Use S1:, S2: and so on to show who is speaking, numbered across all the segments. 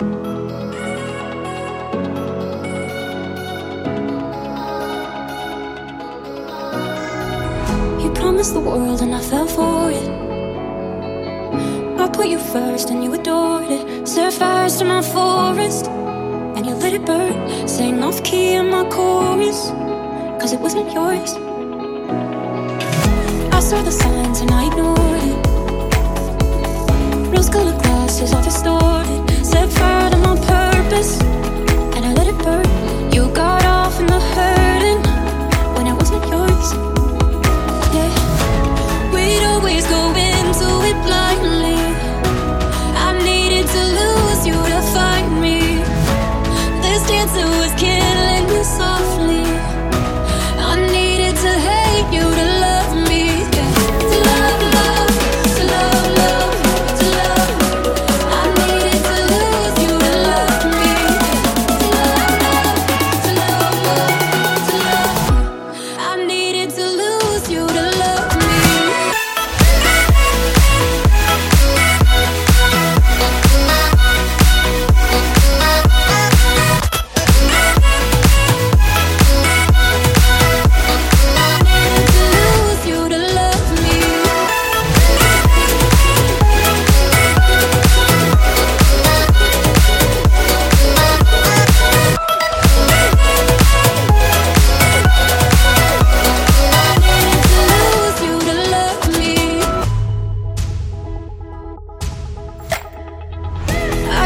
S1: You promised the world and I fell for it. I put you first and you adored it. Set fires to my forest and you let it burn. Sang off key in my chorus, cause it wasn't yours. I saw the signs and I ignored it.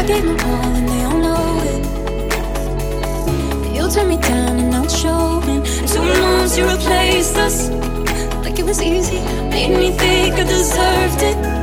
S1: I gave my and they all know it. You turned me down and it's showing. Two months you replaced us like it was easy. Made me think I deserved it.